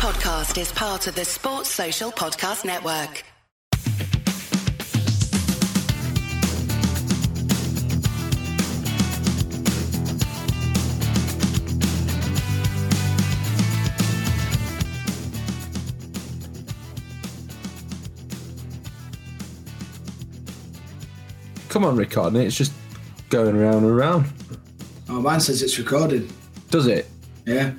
podcast is part of the Sports Social Podcast Network. Come on, recording it. It's just going around and around. Oh, mine says it's recorded. Does it? Yeah.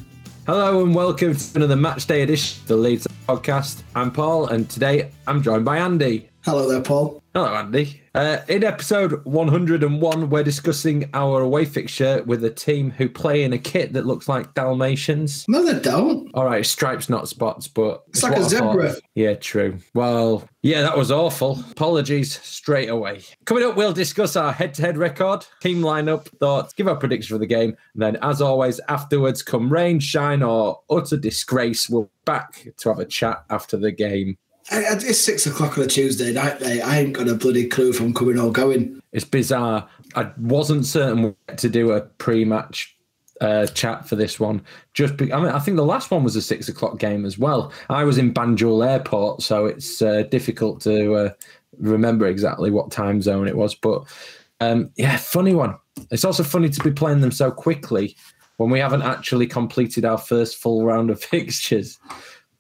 Hello and welcome to another match day edition of the Leeds podcast. I'm Paul, and today I'm joined by Andy. Hello there, Paul. Hello, Andy. Uh, in episode 101, we're discussing our away fixture with a team who play in a kit that looks like Dalmatians. No, they don't. All right, stripes, not spots, but It's like what a zebra. Yeah, true. Well, yeah, that was awful. Apologies straight away. Coming up, we'll discuss our head-to-head record, team lineup, thoughts, give our prediction for the game, and then, as always, afterwards, come rain, shine, or utter disgrace, we'll back to have a chat after the game. It's six o'clock on a Tuesday night, mate. I ain't got a bloody clue if I'm coming or going. It's bizarre. I wasn't certain to do a pre-match uh, chat for this one. Just, be, I mean, I think the last one was a six o'clock game as well. I was in Banjul Airport, so it's uh, difficult to uh, remember exactly what time zone it was. But um, yeah, funny one. It's also funny to be playing them so quickly when we haven't actually completed our first full round of fixtures.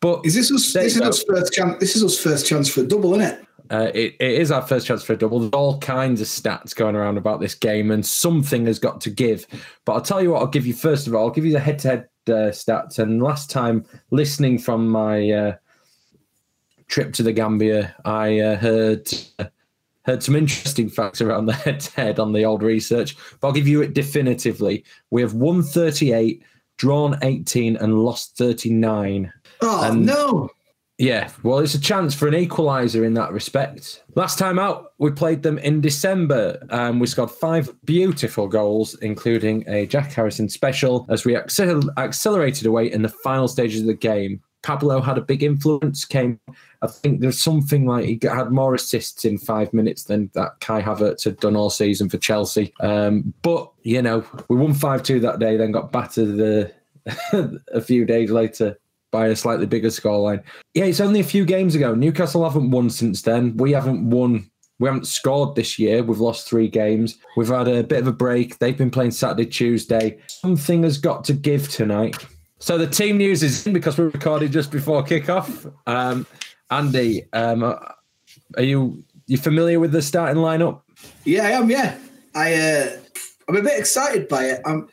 But Is this us? This is us first chance. This is us first chance for a double, isn't it? Uh, it, it is our first chance for a double. There's all kinds of stats going around about this game, and something has got to give. But I'll tell you what, I'll give you first of all, I'll give you the head to head stats. And last time, listening from my uh, trip to the Gambia, I uh, heard. Uh, Heard some interesting facts around the head to head on the old research, but I'll give you it definitively. We have won 38, drawn 18, and lost 39. Oh And- no! Yeah, well, it's a chance for an equaliser in that respect. Last time out, we played them in December. Um, we scored five beautiful goals, including a Jack Harrison special, as we accel- accelerated away in the final stages of the game. Pablo had a big influence. Came, I think there's something like he had more assists in five minutes than that Kai Havertz had done all season for Chelsea. Um, but you know, we won five two that day, then got battered the a few days later by a slightly bigger scoreline. Yeah, it's only a few games ago. Newcastle haven't won since then. We haven't won. We haven't scored this year. We've lost three games. We've had a bit of a break. They've been playing Saturday, Tuesday. Something has got to give tonight. So the team news is in because we recorded just before kickoff. Um, Andy, um, are you you familiar with the starting lineup? Yeah, I am. Yeah, I. Uh, I'm a bit excited by it. I'm.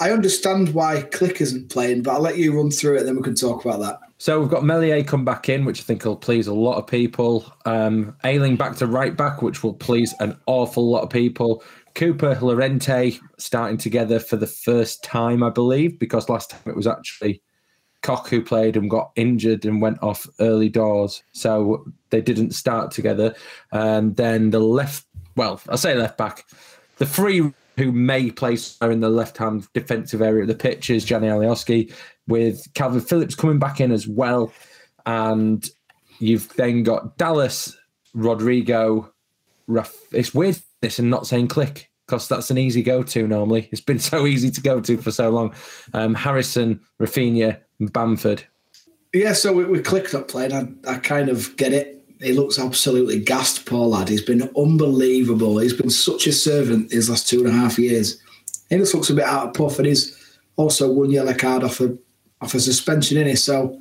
I understand why Klich isn't playing, but I'll let you run through it, and then we can talk about that. So we've got Meslier come back in, which I think will please a lot of people. Um, Ayling back to right back, which will please an awful lot of people. Cooper, Llorente starting together for the first time, I believe, because last time it was actually Koch who played and got injured and went off early doors. So they didn't start together. And then the left, well, I say left back, the three who may play somewhere in the left hand defensive area of the pitch is Gjanni Alioski, with Kalvin Phillips coming back in as well. And you've then got Dallas, Rodrigo, Raf- it's weird this and not saying Klich because that's an easy go to normally. It's been so easy to go to for so long. Um, Harrison, Raphinha, Bamford. Yeah, so we, we clicked up playing. I, I kind of get it. He looks absolutely gassed, poor lad. He's been unbelievable. He's been such a servant these last two and a half years. He just looks a bit out of puff, and he's also one yellow card off a off a suspension in it. So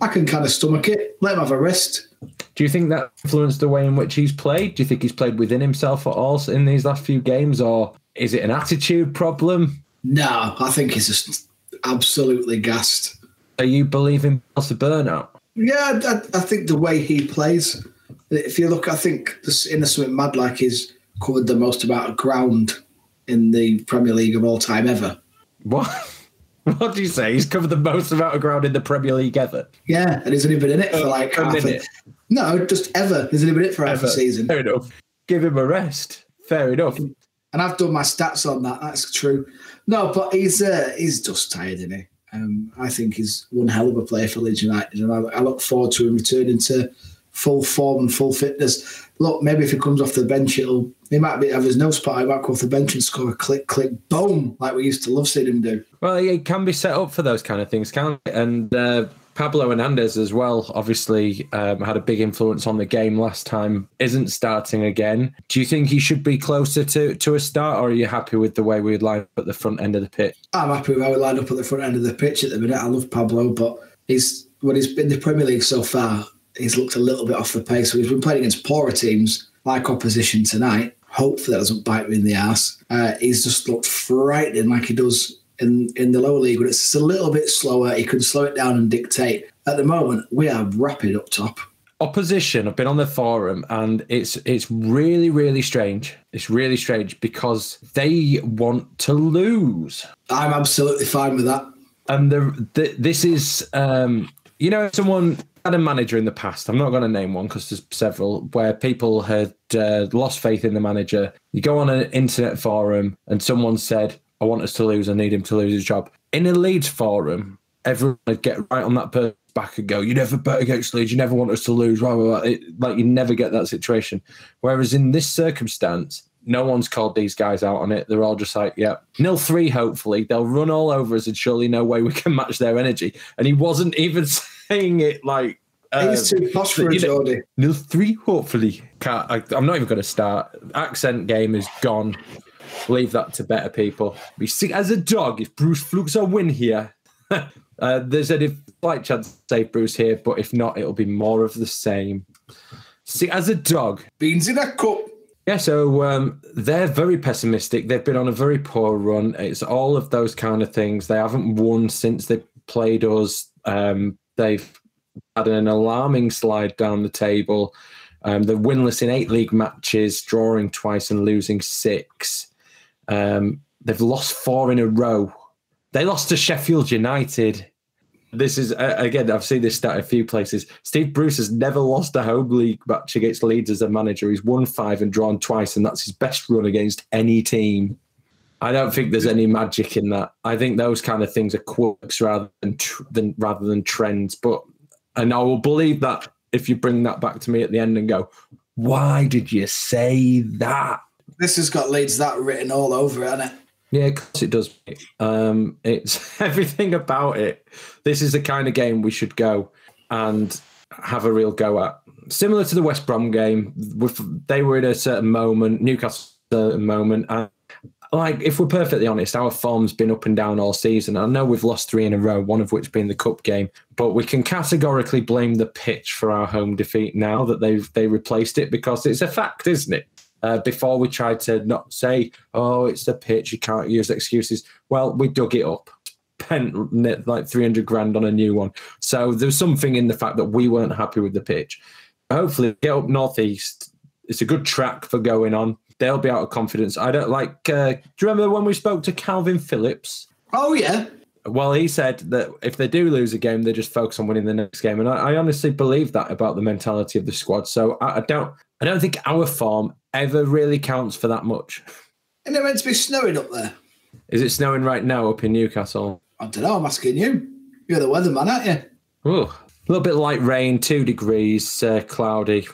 I can kind of stomach it. Let him have a rest. Do you think that influenced the way in which he's played? Do you think he's played within himself at all in these last few games, or is it an attitude problem? No, I think he's just absolutely gassed. Are you believing Bielsa burnout? Yeah, I, I think the way he plays. If you look, I think this Innocent Mad like he's covered the most amount of ground in the Premier League of all time ever. What? What do you say? He's covered the most amount of ground in the Premier League ever. Yeah, and he's only been in it for like a half minute. No, just ever. He's only been in it for half Ever. a season. Fair enough. Give him a rest. Fair enough. And I've done my stats on that. That's true. No, but he's uh, he's just tired, isn't he? Um, I think he's one hell of a player for Leeds United, and I, I look forward to him returning to full form and full fitness. Look, maybe if he comes off the bench, it'll he might be have his nose spot. He might go off the bench and score a click, click, boom, like we used to love seeing him do. Well, he can be set up for those kind of things, can't it? And uh, Pablo Hernandez as well, obviously um, had a big influence on the game last time, isn't starting again. Do you think he should be closer to, to a start, or are you happy with the way we line up at the front end of the pitch? I'm happy with how we lined up at the front end of the pitch at the minute. I love Pablo, but he's when he's been in the Premier League so far, he's looked a little bit off the pace. So he's been playing against poorer teams like opposition tonight. Hopefully that doesn't bite me in the ass. Uh, he's just looked frightening like he does in, in the lower league but it's just a little bit slower. He can slow it down and dictate. At the moment, we are rapid up top. Opposition. I've been on the forum, and it's it's really really strange. It's really strange because they want to lose. I'm absolutely fine with that. And the, the this is um, you know someone had a manager in the past. I'm not going to name one because there's several where people had uh, lost faith in the manager. You go on an internet forum and someone said, I want us to lose. I need him to lose his job. In a Leeds forum, everyone would get right on that person's back and go, "You never bet against Leeds. You never want us to lose." Blah, blah, blah. It, like you never get that situation. Whereas in this circumstance, no one's called these guys out on it. They're all just like, "Yeah, nil three. Hopefully, they'll run all over us, and surely no way we can match their energy." And he wasn't even saying it like. He's too posh for a Geordie. Nil three, hopefully. Can't, I, I'm not even going to start. Accent game is gone. Leave that to better people. We see as a dog if Bruce flukes a win here. uh, there's a slight chance to save Bruce here, but if not, it'll be more of the same. See as a dog. Beans in a cup. Yeah, so um, they're very pessimistic. They've been on a very poor run. It's all of those kind of things. They haven't won since they played us. Um, they've had an alarming slide down the table. Um, they're winless in eight league matches, drawing twice and losing six. Um, they've lost four in a row. They lost to Sheffield United. This is uh, again, I've seen this stat a few places. Steve Bruce has never lost a home league match against Leeds as a manager. He's won five and drawn twice, and that's his best run against any team. I don't think there's any magic in that. I think those kind of things are quirks rather than, tr- than rather than trends. But and I will believe that if you bring that back to me at the end and go, "Why did you say that?" This has got Leeds that written all over it, hasn't it? Yeah, of course it does. Um, it's everything about it. This is the kind of game we should go and have a real go at. Similar to the West Brom game, they were in a certain moment, Newcastle certain moment, and like if we're perfectly honest, our form's been up and down all season. I know we've lost three in a row, one of which being the cup game, but we can categorically blame the pitch for our home defeat now that they've they replaced it because it's a fact, isn't it? uh, before we tried to not say, oh, it's the pitch, you can't use excuses. Well, we dug it up, spent like 300 grand on a new one. So there's something in the fact that we weren't happy with the pitch. Hopefully, get up northeast. It's a good track for going on. They'll be out of confidence. I don't like. Uh, do you remember when we spoke to Kalvin Phillips? Oh yeah. Well, he said that if they do lose a game, they just focus on winning the next game, and I, I honestly believe that about the mentality of the squad. So I, I don't. I don't think our form ever really counts for that much. And it meant to be snowing up there. Is it snowing right now up in Newcastle? I don't know. I'm asking you. You're the weatherman, aren't you? Oh, a little bit light rain, two degrees, uh, cloudy.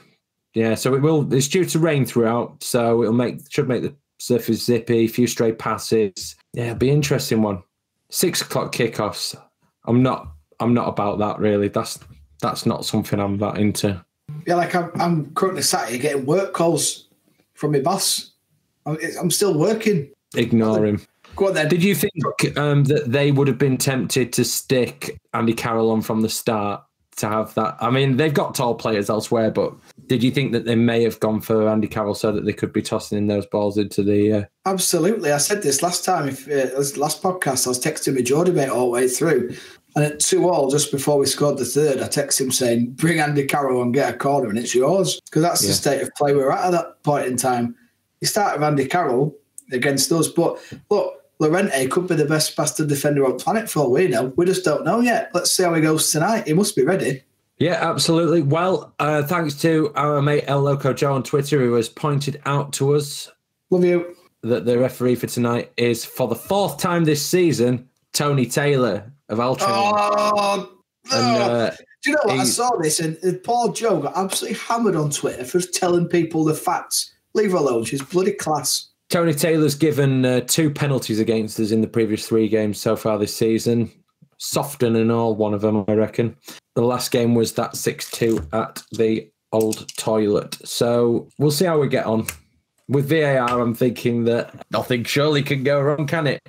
Yeah, so it will. It's due to rain throughout, so it'll make should make the surface zippy. A few stray passes. Yeah, it'll be interesting one. Six o'clock kickoffs. I'm not. I'm not about that really. That's that's not something I'm that into. Yeah, like I'm, I'm currently sat here getting work calls from my boss. I'm, I'm still working. Ignore him. Go on then. Did you think um, that they would have been tempted to stick Andy Carroll on from the start to have that? I mean, they've got tall players elsewhere, but did you think that they may have gone for Andy Carroll so that they could be tossing in those balls into the? Uh... Absolutely, I said this last time. If uh, last podcast, I was texting with Geordie mate all the way through, and at two all, just before we scored the third, I texted him saying, "Bring Andy Carroll and get a corner, and it's yours." Because that's yeah. the state of play we're at at that point in time. You start with Andy Carroll against us, but look, Llorente could be the best bastard defender on planet for all we know. We just don't know yet. Let's see how he goes tonight. He must be ready. Yeah, absolutely. Well, uh, thanks to our mate El Loco Joe on Twitter, who has pointed out to us. Love you. That the referee for tonight is, for the fourth time this season, Tony Taylor of Altrincham. Oh, and, uh, do you know what? He, I saw this and Paul Joe got absolutely hammered on Twitter for telling people the facts. Leave her alone. She's bloody class. Tony Taylor's given uh, two penalties against us in the previous three games so far this season. Softon and all, one of them, I reckon. The last game was that 6 2 at the old toilet. So we'll see how we get on. With VAR, I'm thinking that nothing surely can go wrong, can it?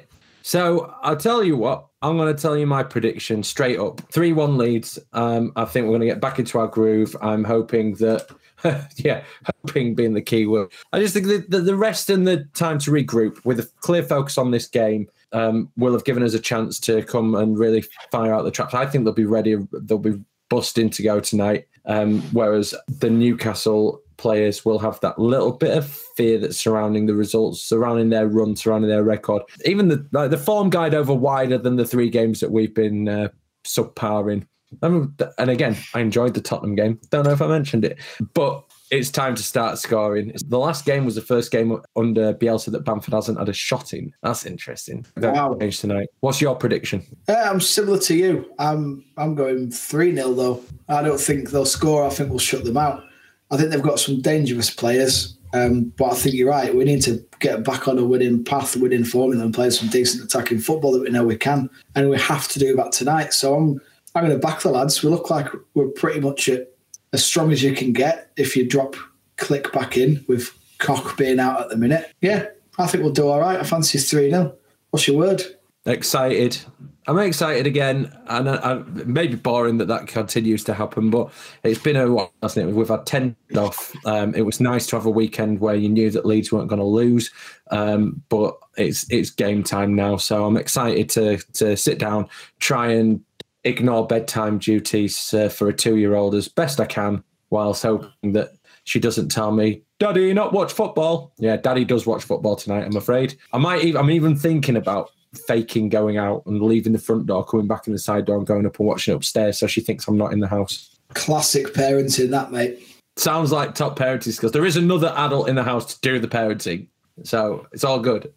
So I'll tell you what, I'm going to tell you my prediction straight up 3 1 Leeds. Um, I think we're going to get back into our groove. I'm hoping that yeah, hoping being the key word. I just think that the rest and the time to regroup with a clear focus on this game um, will have given us a chance to come and really fire out the traps. I think they'll be ready. They'll be busting to go tonight. Um, whereas the Newcastle players will have that little bit of fear that's surrounding the results, surrounding their run, surrounding their record. Even the like the form guide over wider than the three games that we've been uh, subparing. Um, and again, I enjoyed the Tottenham game. Don't know if I mentioned it, but it's time to start scoring. The last game was the first game under Bielsa that Bamford hasn't had a shot in. That's interesting. Wow. tonight. What's your prediction? Uh, I'm similar to you. I'm I'm going 3 0 though. I don't think they'll score. I think we'll shut them out. I think they've got some dangerous players. Um, but I think you're right. We need to get back on a winning path, winning formula, and play some decent attacking football that we know we can. And we have to do that tonight. So I'm I'm going to back the lads. We look like we're pretty much at, as strong as you can get if you drop Klich back in with Koch being out at the minute. Yeah, I think we'll do all right. I fancy 3 0. What's your word? Excited. I'm excited again, and I, I, it may be boring that that continues to happen, but it's been a while, hasn't it? We've had 10 off. Um, it was nice to have a weekend where you knew that Leeds weren't going to lose, um, but it's it's game time now. So I'm excited to to sit down, try and ignore bedtime duties uh, for a two year old as best I can, whilst hoping that she doesn't tell me, Daddy, not watch football. Yeah, Daddy does watch football tonight. I'm afraid. I might. Even, I'm even thinking about faking going out and leaving the front door, coming back in the side door, and going up and watching upstairs, so she thinks I'm not in the house. Classic parenting, that mate. Sounds like top parenting skills. There is another adult in the house to do the parenting, so it's all good.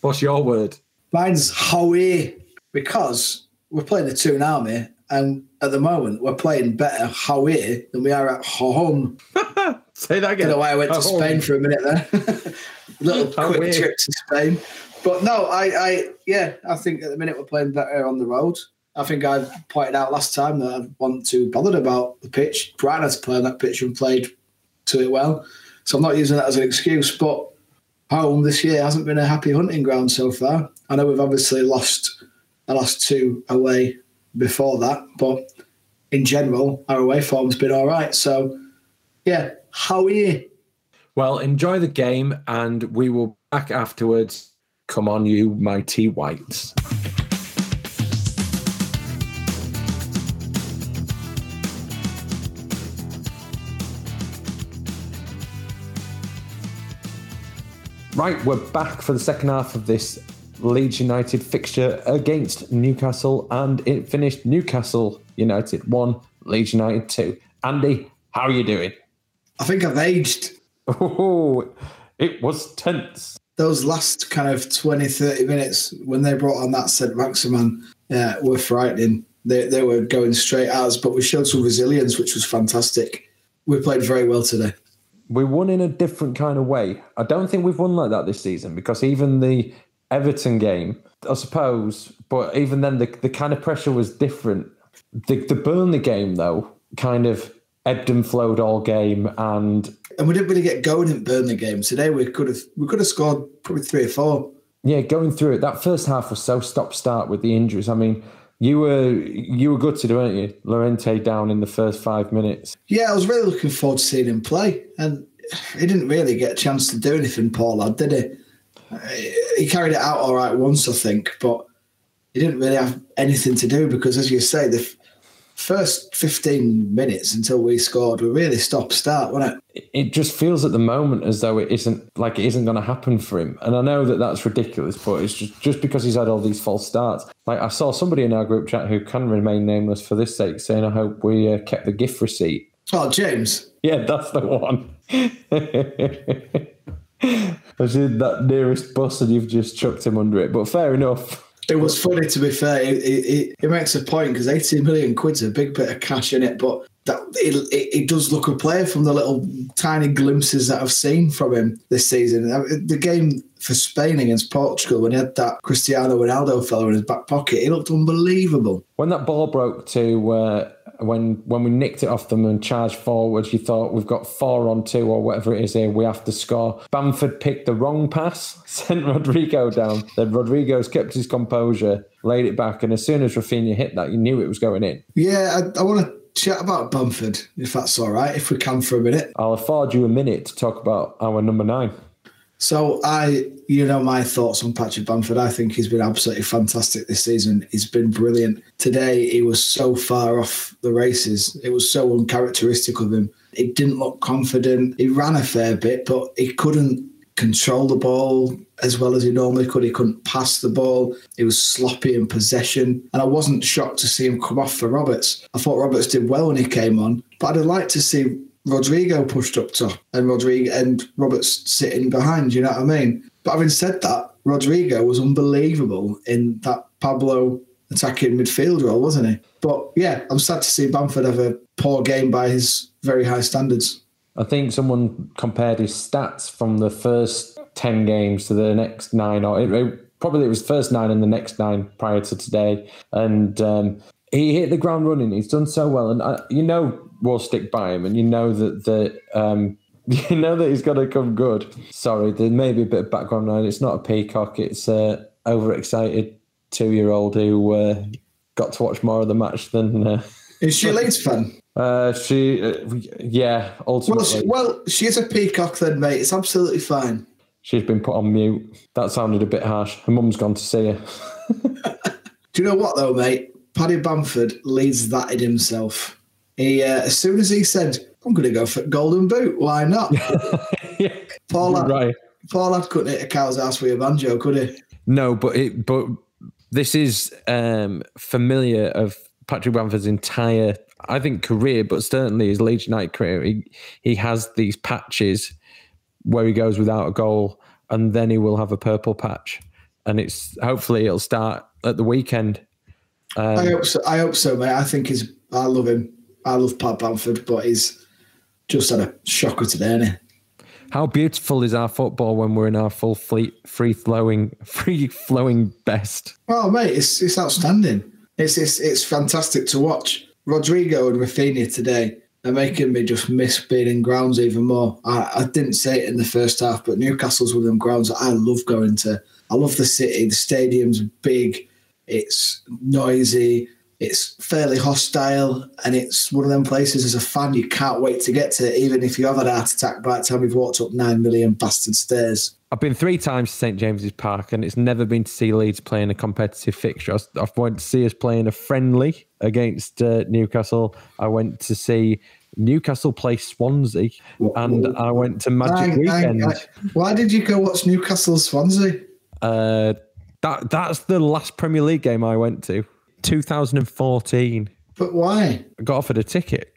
What's your word? Mine's Howie because we're playing the two Toon Army, and at the moment we're playing better Howie than we are at home. Say that again. I don't know why I went to Spain for a minute there. Little quick trip to Spain. But no, I, I, yeah, I think at the minute we're playing better on the road. I think I pointed out last time that I wasn't too bothered about the pitch. Brian has played that pitch and played to it well. So I'm not using that as an excuse. But home this year hasn't been a happy hunting ground so far. I know we've obviously lost the last two away before that, but in general, our away form's been all right. So, yeah, how are you? Well, enjoy the game, and we will back afterwards. Come on, you mighty whites. Right, we're back for the second half of this Leeds United fixture against Newcastle, and it finished Newcastle United 1, Leeds United 2. Andy, how are you doing? I think I've aged. Oh, it was tense. Those last kind of 20, 30 minutes when they brought on that St. Maximin uh, were frightening. They, they were going straight at us, but we showed some resilience, which was fantastic. We played very well today. We won in a different kind of way. I don't think we've won like that this season because even the Everton game, I suppose, but even then, the, the kind of pressure was different. The, the Burnley game, though, kind of ebbed and flowed all game, and and we didn't really get going in Burnley game today. We could have we could have scored probably three or four. Yeah, going through it, that first half was so stop start with the injuries. I mean, you were you were gutted, weren't you? Llorente down in the first five minutes. Yeah, I was really looking forward to seeing him play, and he didn't really get a chance to do anything, Paul, did he? He carried it out all right once, I think, but he didn't really have anything to do because, as you say, the f- first 15 minutes until we scored were really stop start, wasn't it? It just feels at the moment as though it isn't like it isn't going to happen for him. And I know that that's ridiculous, but it's just, just because he's had all these false starts. Like I saw somebody in our group chat who can remain nameless for this sake saying, I hope we uh, kept the gift receipt. Oh, James. Yeah, that's the one. I said that nearest bus and you've just chucked him under it. But fair enough. It was funny to be fair. It, it, it makes a point because 18 million quid's a big bit of cash in it, but that it, it, it, does look a player from the little tiny glimpses that I've seen from him this season. The game for Spain against Portugal, when he had that Cristiano Ronaldo fellow in his back pocket, he looked unbelievable. When that ball broke to uh, when when we nicked it off them and charged forward, you thought we've got four on two or whatever it is here, we have to score. Bamford picked the wrong pass, sent Rodrigo down. Then Rodrigo's kept his composure, laid it back, and as soon as Raphinha hit that, you knew it was going in. Yeah, I, I want to chat about Bamford, if that's all right, if we can for a minute. I'll afford you a minute to talk about our number nine. So I, you know, my thoughts on Patrick Bamford. I think he's been absolutely fantastic this season. He's been brilliant. Today he was so far off the races. It was so uncharacteristic of him. He didn't look confident. He ran a fair bit, but he couldn't control the ball as well as he normally could. He couldn't pass the ball. He was sloppy in possession. And I wasn't shocked to see him come off for Roberts. I thought Roberts did well when he came on, but I'd have liked to see Rodrigo pushed up top and Rodrigo and Roberts sitting behind, you know what I mean? But having said that, Rodrigo was unbelievable in that Pablo attacking midfield role, wasn't he? But yeah, I'm sad to see Bamford have a poor game by his very high standards. I think someone compared his stats from the first 10 games to the next nine, or it, it, probably it was first nine and the next nine prior to today. And um, he hit the ground running. He's done so well. And uh, you know, we'll stick by him. And you know that, the um, you know that he's going to come good. Sorry, there may be a bit of background noise. It's not a peacock, it's an overexcited two year old who uh, got to watch more of the match than. Uh, Is she a Leeds fan? Uh, she, uh, yeah, ultimately. Well, she, well, she's a peacock then, mate. It's absolutely fine. She's been put on mute. That sounded a bit harsh. Her mum's gone to see her. Do you know what, though, mate? Paddy Bamford leads that in himself. He, uh, as soon as he said, I'm going to go for Golden Boot, why not? yeah. Paul, Lad, right. Paul Lad couldn't hit a cow's ass with a banjo, could he? No, but it, but this is um, familiar of Patrick Bamford's entire I think career, but certainly his Leeds United career, he, he has these patches where he goes without a goal, and then he will have a purple patch, and it's hopefully it'll start at the weekend. Um, I hope so. I hope so, mate. I think he's. I love him. I love Pat Bamford, but he's just had a shocker today, How beautiful is our football when we're in our full fleet, free flowing, free flowing best? Oh, mate, it's it's outstanding. It's it's it's fantastic to watch. Rodrigo and Raphinha today are making me just miss being in grounds even more. I, I didn't say it in the first half, but Newcastle's one of them grounds that I love going to. I love the city. The stadium's big, it's noisy, it's fairly hostile, and it's one of them places as a fan you can't wait to get to, even if you have had a heart attack by the time you've walked up nine million bastard stairs. I've been three times to St James's Park, and it's never been to see Leeds playing a competitive fixture. I've went to see us playing a friendly against uh, Newcastle. I went to see Newcastle play Swansea, and I went to Magic Weekend. Why did you go watch Newcastle Swansea? Uh, that that's the last Premier League game I went to, 2014. But why? I got offered a ticket.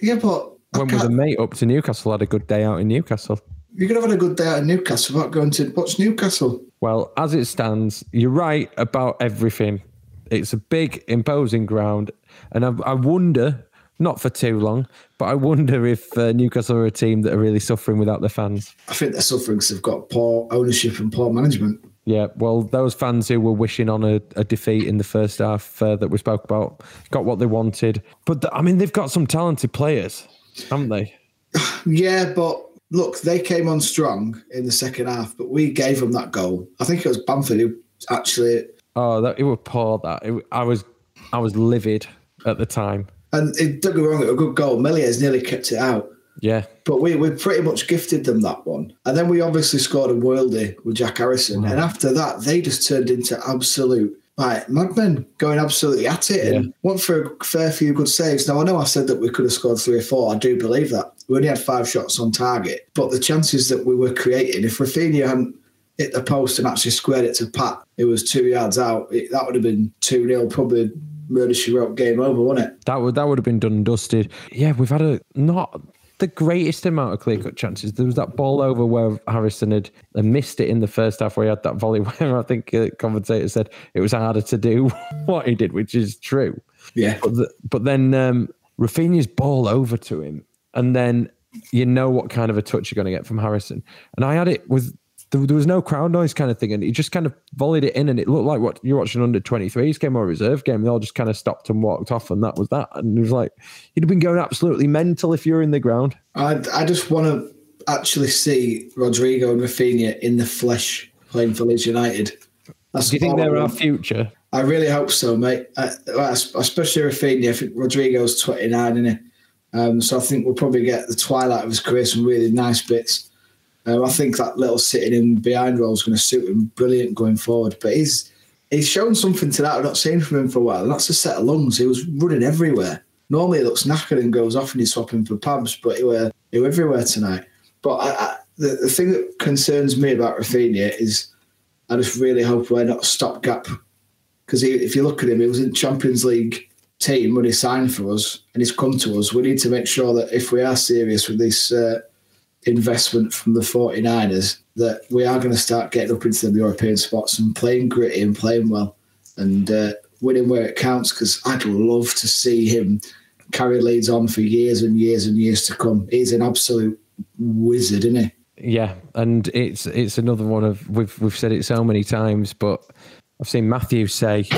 Yeah, but went with a mate up to Newcastle. Had a good day out in Newcastle. You could have had a good day out in Newcastle without going to watch Newcastle. Well, as it stands, you're right about everything. It's a big, imposing ground, and I, I wonder, not for too long, but I wonder if uh, Newcastle are a team that are really suffering without their fans. I think they're suffering because they've got poor ownership and poor management. Yeah, well, those fans who were wishing on a, a defeat in the first half uh, that we spoke about got what they wanted. But the, I mean, they've got some talented players, haven't they? yeah, but look, they came on strong in the second half, but we gave them that goal. I think it was Bamford who actually. Oh, that, it was poor. That it, I was, I was livid at the time. And it, don't get me wrong, it was a good goal. Meslier nearly kept it out. Yeah. But we, we pretty much gifted them that one. And then we obviously scored a worldie with Jack Harrison. Wow. And after that, they just turned into absolute like madmen going absolutely at it yeah. and went for a fair few good saves. Now I know I said that we could have scored three or four. I do believe that. We only had five shots on target, but the chances that we were creating, if Raphinha hadn't hit the post and actually squared it to Pat, it was two yards out. It, that would have been two 0 probably murder she wrote game over, wouldn't it? That would that would have been done and dusted. Yeah, we've had a not the greatest amount of clear cut chances. There was that ball over where Harrison had missed it in the first half, where he had that volley. Where I think the commentator said it was harder to do what he did, which is true. Yeah. But, the, but then um, Raphinha's ball over to him, and then you know what kind of a touch you're going to get from Harrison. And I had it with there, there was no crowd noise kind of thing, and he just kind of volleyed it in, and it looked like what you're watching under 23s game or reserve game. They all just kind of stopped and walked off, and that was that. And it was like you'd have been going absolutely mental if you're in the ground. I I just want to actually see Rodrigo and Raphinha in the flesh playing for Leeds United. That's Do you think they're our future? I really hope so, mate. I, especially Raphinha. I think Rodrigo's 29, isn't he? Um, so I think we'll probably get the twilight of his career, some really nice bits. Um, I think that little sitting in behind role is going to suit him brilliant going forward. But he's he's shown something to that I've not seen from him for a while. And that's a set of lungs. He was running everywhere. Normally, he looks knackered and goes off and he's swapping for pubs, but he were he were everywhere tonight. But I, I, the the thing that concerns me about Raphinha is I just really hope we're not a stopgap because if you look at him, he was in Champions League team when he signed for us and he's come to us. We need to make sure that if we are serious with this uh, investment from the 49ers, that we are going to start getting up into the European spots and playing gritty and playing well and uh, winning where it counts. Because I'd love to see him carry Leeds on for years and years and years to come. He's an absolute wizard, isn't he? Yeah, and it's it's another one of we've we've said it so many times, but I've seen Matthew say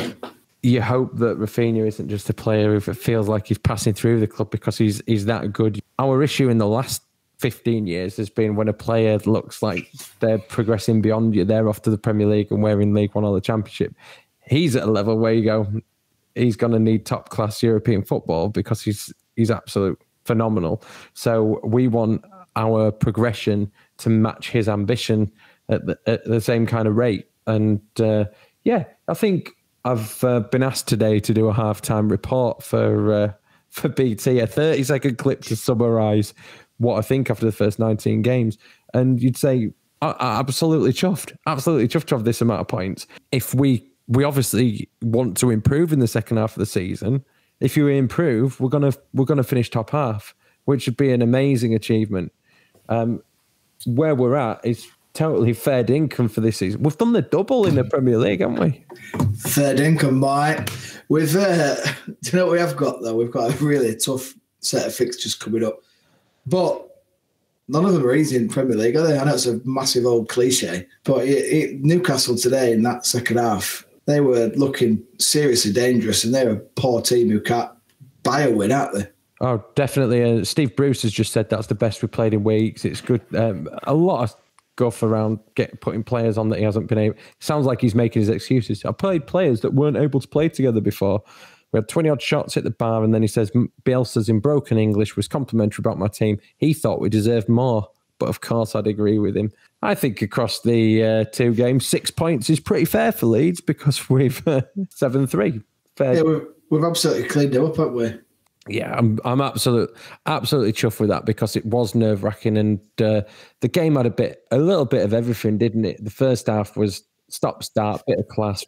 you hope that Raphinha isn't just a player who feels like he's passing through the club because he's he's that good. Our issue in the last 15 years has been when a player looks like they're progressing beyond you, they're off to the Premier League and we're in League One or the Championship. He's at a level where you go, he's going to need top class European football because he's he's absolute phenomenal. So we want our progression to match his ambition at the, at the same kind of rate. And uh, yeah, I think I've uh, been asked today to do a halftime report for uh, for BT, a 30 second clip to summarise what I think after the first 19 games. And you'd say, absolutely chuffed, absolutely chuffed to have this amount of points. If we we obviously want to improve in the second half of the season. If you improve, we're gonna we're gonna finish top half, which would be an amazing achievement. Um, where we're at is totally fair income for this season. We've done the double in the Premier League, haven't we? Fair income, mate. We've uh, do you know what we have got though? We've got a really tough set of fixtures coming up, but none of them are easy in Premier League, are they? I know it's a massive old cliche, but it, it, Newcastle today in that second half, they were looking seriously dangerous, and they're a poor team who can't buy a win, aren't they? Oh, definitely. Uh, Steve Bruce has just said that's the best we've played in weeks. It's good. Um, a lot of guff around get putting players on that he hasn't been able. Sounds like he's making his excuses. I played players that weren't able to play together before. We had 20 odd shots at the bar, and then he says Bielsa's in broken English was complimentary about my team. He thought we deserved more, but of course I'd agree with him. I think across the uh, two games, six points is pretty fair for Leeds because we've uh, seven three. Fair. Yeah, we've, we've absolutely cleaned it up, haven't we? yeah, I'm I'm absolutely absolutely chuffed with that because it was nerve wracking and uh, the game had a bit a little bit of everything, didn't it? The first half was stop start, bit of class,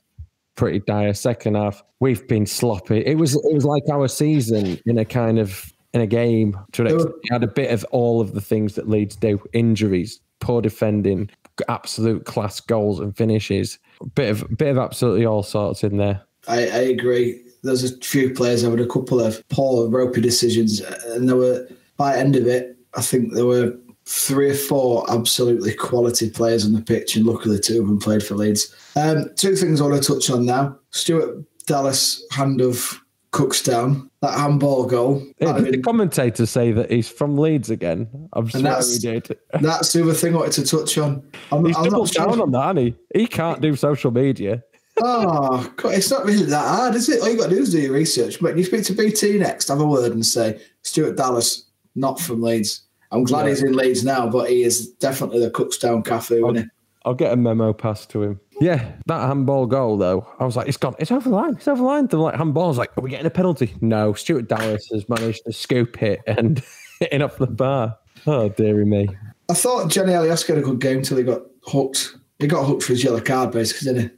pretty dire. Second half, we've been sloppy. It was it was like our season in a kind of in a game. To it had a bit of all of the things that Leeds do: injuries, poor defending, absolute class goals and finishes. Bit of bit of absolutely all sorts in there. I, I agree there's a few players I having a couple of poor ropey decisions, and there were by the end of it, I think there were three or four absolutely quality players on the pitch, and luckily two of them played for Leeds. Um, two things I want to touch on now: Stuart Dallas hand of Cookstown, that handball goal. Yeah, did the commentators say that he's from Leeds again? I'm sure he did. That's the other thing I wanted to touch on. I'm, he's I'm doubled down on that, he? He can't do social media oh, God, it's not really that hard, is it? All you got to do is do your research. But you speak to BT next, have a word and say Stuart Dallas, not from Leeds. I'm glad yeah. he's in Leeds now, but he is definitely the Cookstown Cafu, I'll, isn't he? I'll get a memo passed to him. Yeah, that handball goal though, I was like, it's gone, it's over the line, it's over the line. The like handball's like, are we getting a penalty? No, Stuart Dallas has managed to scoop it and in off the bar. Oh dearie me. I thought Johnny Alioski had a good game till he got hooked. He got hooked for his yellow card, basically, didn't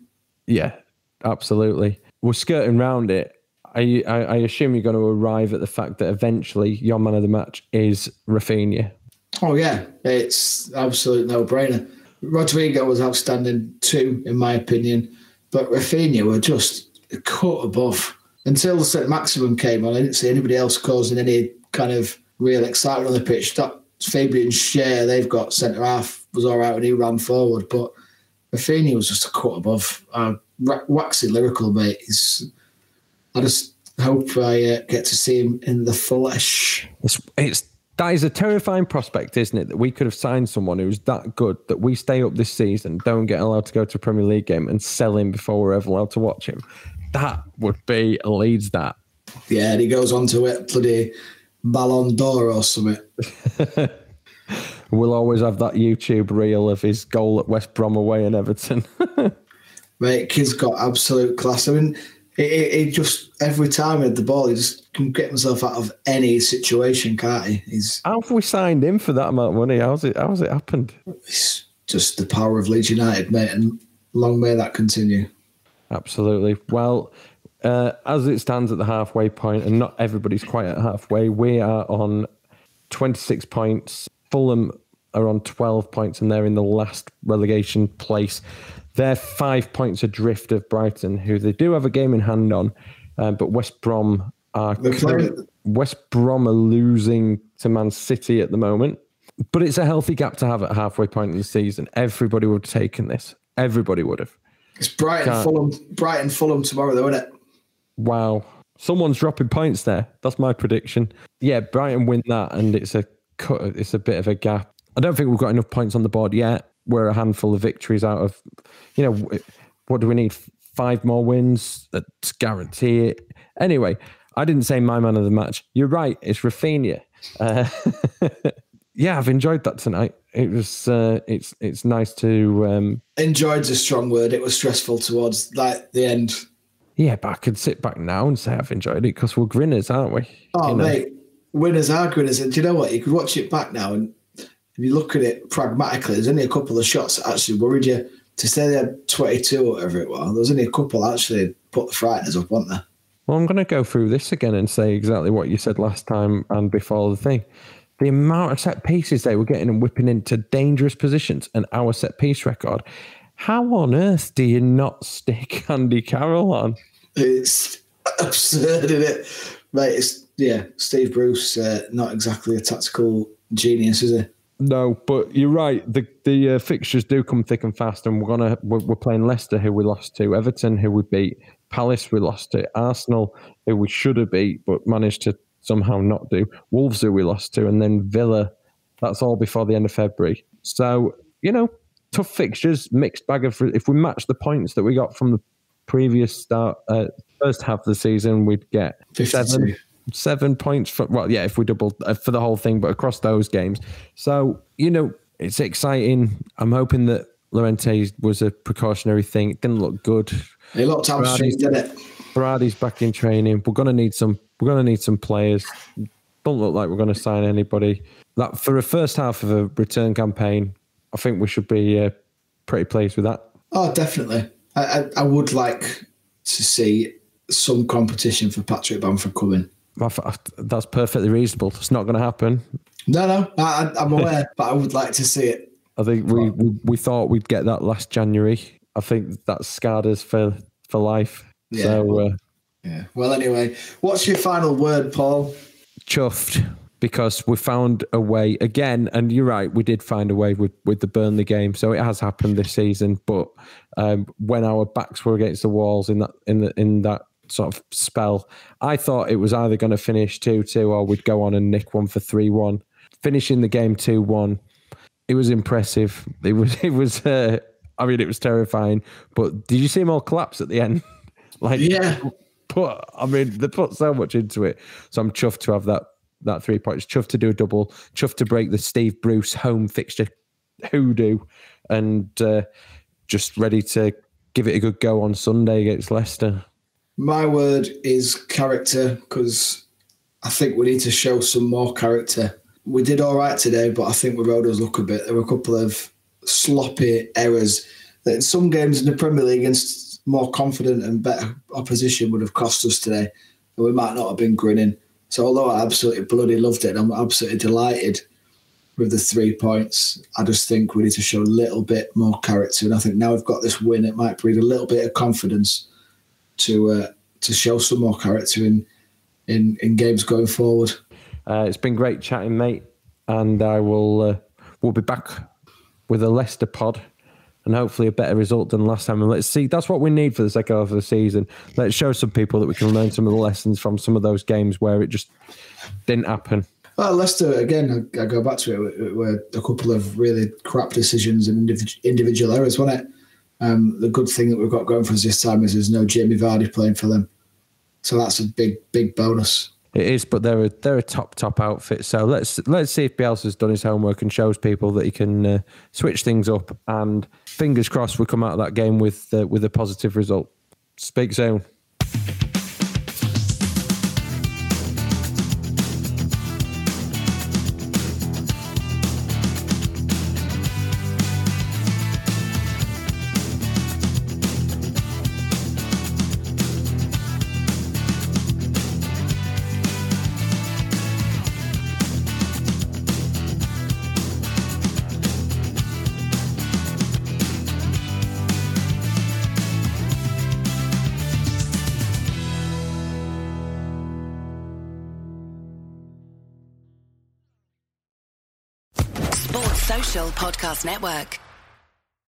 he? Yeah, absolutely. We're skirting around it. I, I, assume you're going to arrive at the fact that eventually your man of the match is Raphinha. Oh yeah, it's absolute no brainer. Rodrigo was outstanding too, in my opinion, but Raphinha were just a cut above. until the St. Maximin came on, I didn't see anybody else causing any kind of real excitement on the pitch. That Fabian Schär, they've got centre half, was all right when he ran forward, but Raphinha was just a cut above. Uh, waxy lyrical, mate. He's, I just hope I uh, get to see him in the flesh. It's, it's that is a terrifying prospect, isn't it? That we could have signed someone who's that good that we stay up this season, don't get allowed to go to a Premier League game, and sell him before we're ever allowed to watch him. That would be a Leeds that. Yeah, and he goes on to it bloody Ballon d'Or or something. we'll always have that YouTube reel of his goal at West Brom away in Everton. Mate, kid's got absolute class. I mean, he, just every time he had the ball, he just can get himself out of any situation, can't he? He's how have we signed him for that amount of money? How's it? How's it happened? It's just the power of Leeds United, mate, and long may that continue. Absolutely. Well, uh, as it stands at the halfway point, and not everybody's quite at halfway, we are on 26 points. Fulham are on 12 points, and they're in the last relegation place. They're five points adrift of Brighton, who they do have a game in hand on, uh, but West Brom are West Brom are losing to Man City at the moment. But it's a healthy gap to have at halfway point in the season. Everybody would have taken this. Everybody would have. It's Brighton Can't. Fulham Brighton Fulham tomorrow though, isn't it? Wow. Someone's dropping points there. That's my prediction. Yeah, Brighton win that and it's a cut it's a bit of a gap. I don't think we've got enough points on the board yet. We're a handful of victories out of you know what do we need? Five more wins that guarantee it. Anyway, I didn't say my man of the match. You're right. It's Raphinha. Uh, yeah, I've enjoyed that tonight. It was uh, it's it's nice to um, enjoyed's a strong word. It was stressful towards like the end. Yeah, but I could sit back now and say I've enjoyed it because we're grinners, aren't we? Oh, you know? mate, winners are grinners. And do you know what? You could watch it back now and if you look at it pragmatically, there's only a couple of shots that actually worried you. To say they had 22 or whatever it was, there's only a couple actually put the frighteners up, weren't there? Well, I'm going to go through this again and say exactly what you said last time and before the thing. The amount of set pieces they were getting and whipping into dangerous positions and our set piece record. How on earth do you not stick Andy Carroll on? It's absurd, isn't it? Mate, it's, yeah, Steve Bruce, uh, not exactly a tactical genius, is he? No, but you're right. The the uh, fixtures do come thick and fast, and we're gonna we're, we're, playing Leicester, who we lost to, Everton, who we beat, Palace, we lost to, Arsenal, who we should have beat, but managed to somehow not do, Wolves, who we lost to, and then Villa. That's all before the end of February. So you know, tough fixtures, mixed bag of. If we match the points that we got from the previous start, uh, first half of the season, we'd get 52. seven seven points for well, yeah, if we doubled uh, for the whole thing, but across those games. So you know, it's exciting. I'm hoping that Llorente was a precautionary thing. It didn't look good. He looked hamstring, did it? Berardi's back in training. We're gonna need some. We're gonna need some players. Don't look like we're gonna sign anybody. That for a first half of a return campaign, I think we should be uh, pretty pleased with that. Oh, definitely. I, I, I would like to see some competition for Patrick Bamford coming. That's perfectly reasonable. It's not going to happen. No, no, I, am aware, but I would like to see it. I think we, we, we thought we'd get that last January. I think that scarred us for for life. Yeah. So, uh, yeah. Well, anyway, what's your final word, Paul? Chuffed because we found a way again. And you're right, we did find a way with with the Burnley game. So it has happened this season. But um, when our backs were against the walls in that in the in that sort of spell. I thought it was either going to finish 2 2 or we'd go on and nick one for 3 1. Finishing the game 2 1, it was impressive. It was, it was, uh, I mean, it was terrifying. But did you see them all collapse at the end? like, yeah. Put, I mean, they put so much into it. So I'm chuffed to have that that three points. Chuffed to do a double. Chuffed to break the Steve Bruce home fixture hoodoo, and uh, just ready to give it a good go on Sunday against Leicester. My word is character because I think we need to show some more character. We did all right today, but I think we rode us luck a bit. There were a couple of sloppy errors that in some games in the Premier League against more confident and better opposition would have cost us today. And we might not have been grinning. So although I absolutely bloody loved it, I'm absolutely delighted with the three points. I just think we need to show a little bit more character. And I think now we've got this win, it might breed a little bit of confidence to uh, to show some more character in in in games going forward. Uh, it's been great chatting, mate, and I will uh, we'll be back with a Leicester pod and hopefully a better result than last time. And let's see, that's what we need for the second half of the season. Let's show some people that we can learn some of the lessons from some of those games where it just didn't happen. Well, Leicester again. I, go back to it. Were a couple of really crap decisions and individual errors, wasn't it? Um, the good thing that we've got going for us this time is there's no Jamie Vardy playing for them, so that's a big, big bonus. It is, but they're a, they're a top top outfit. So let's let's see if Bielsa's done his homework and shows people that he can uh, switch things up. And fingers crossed, we come out of that game with uh, with a positive result. Speak soon. Network.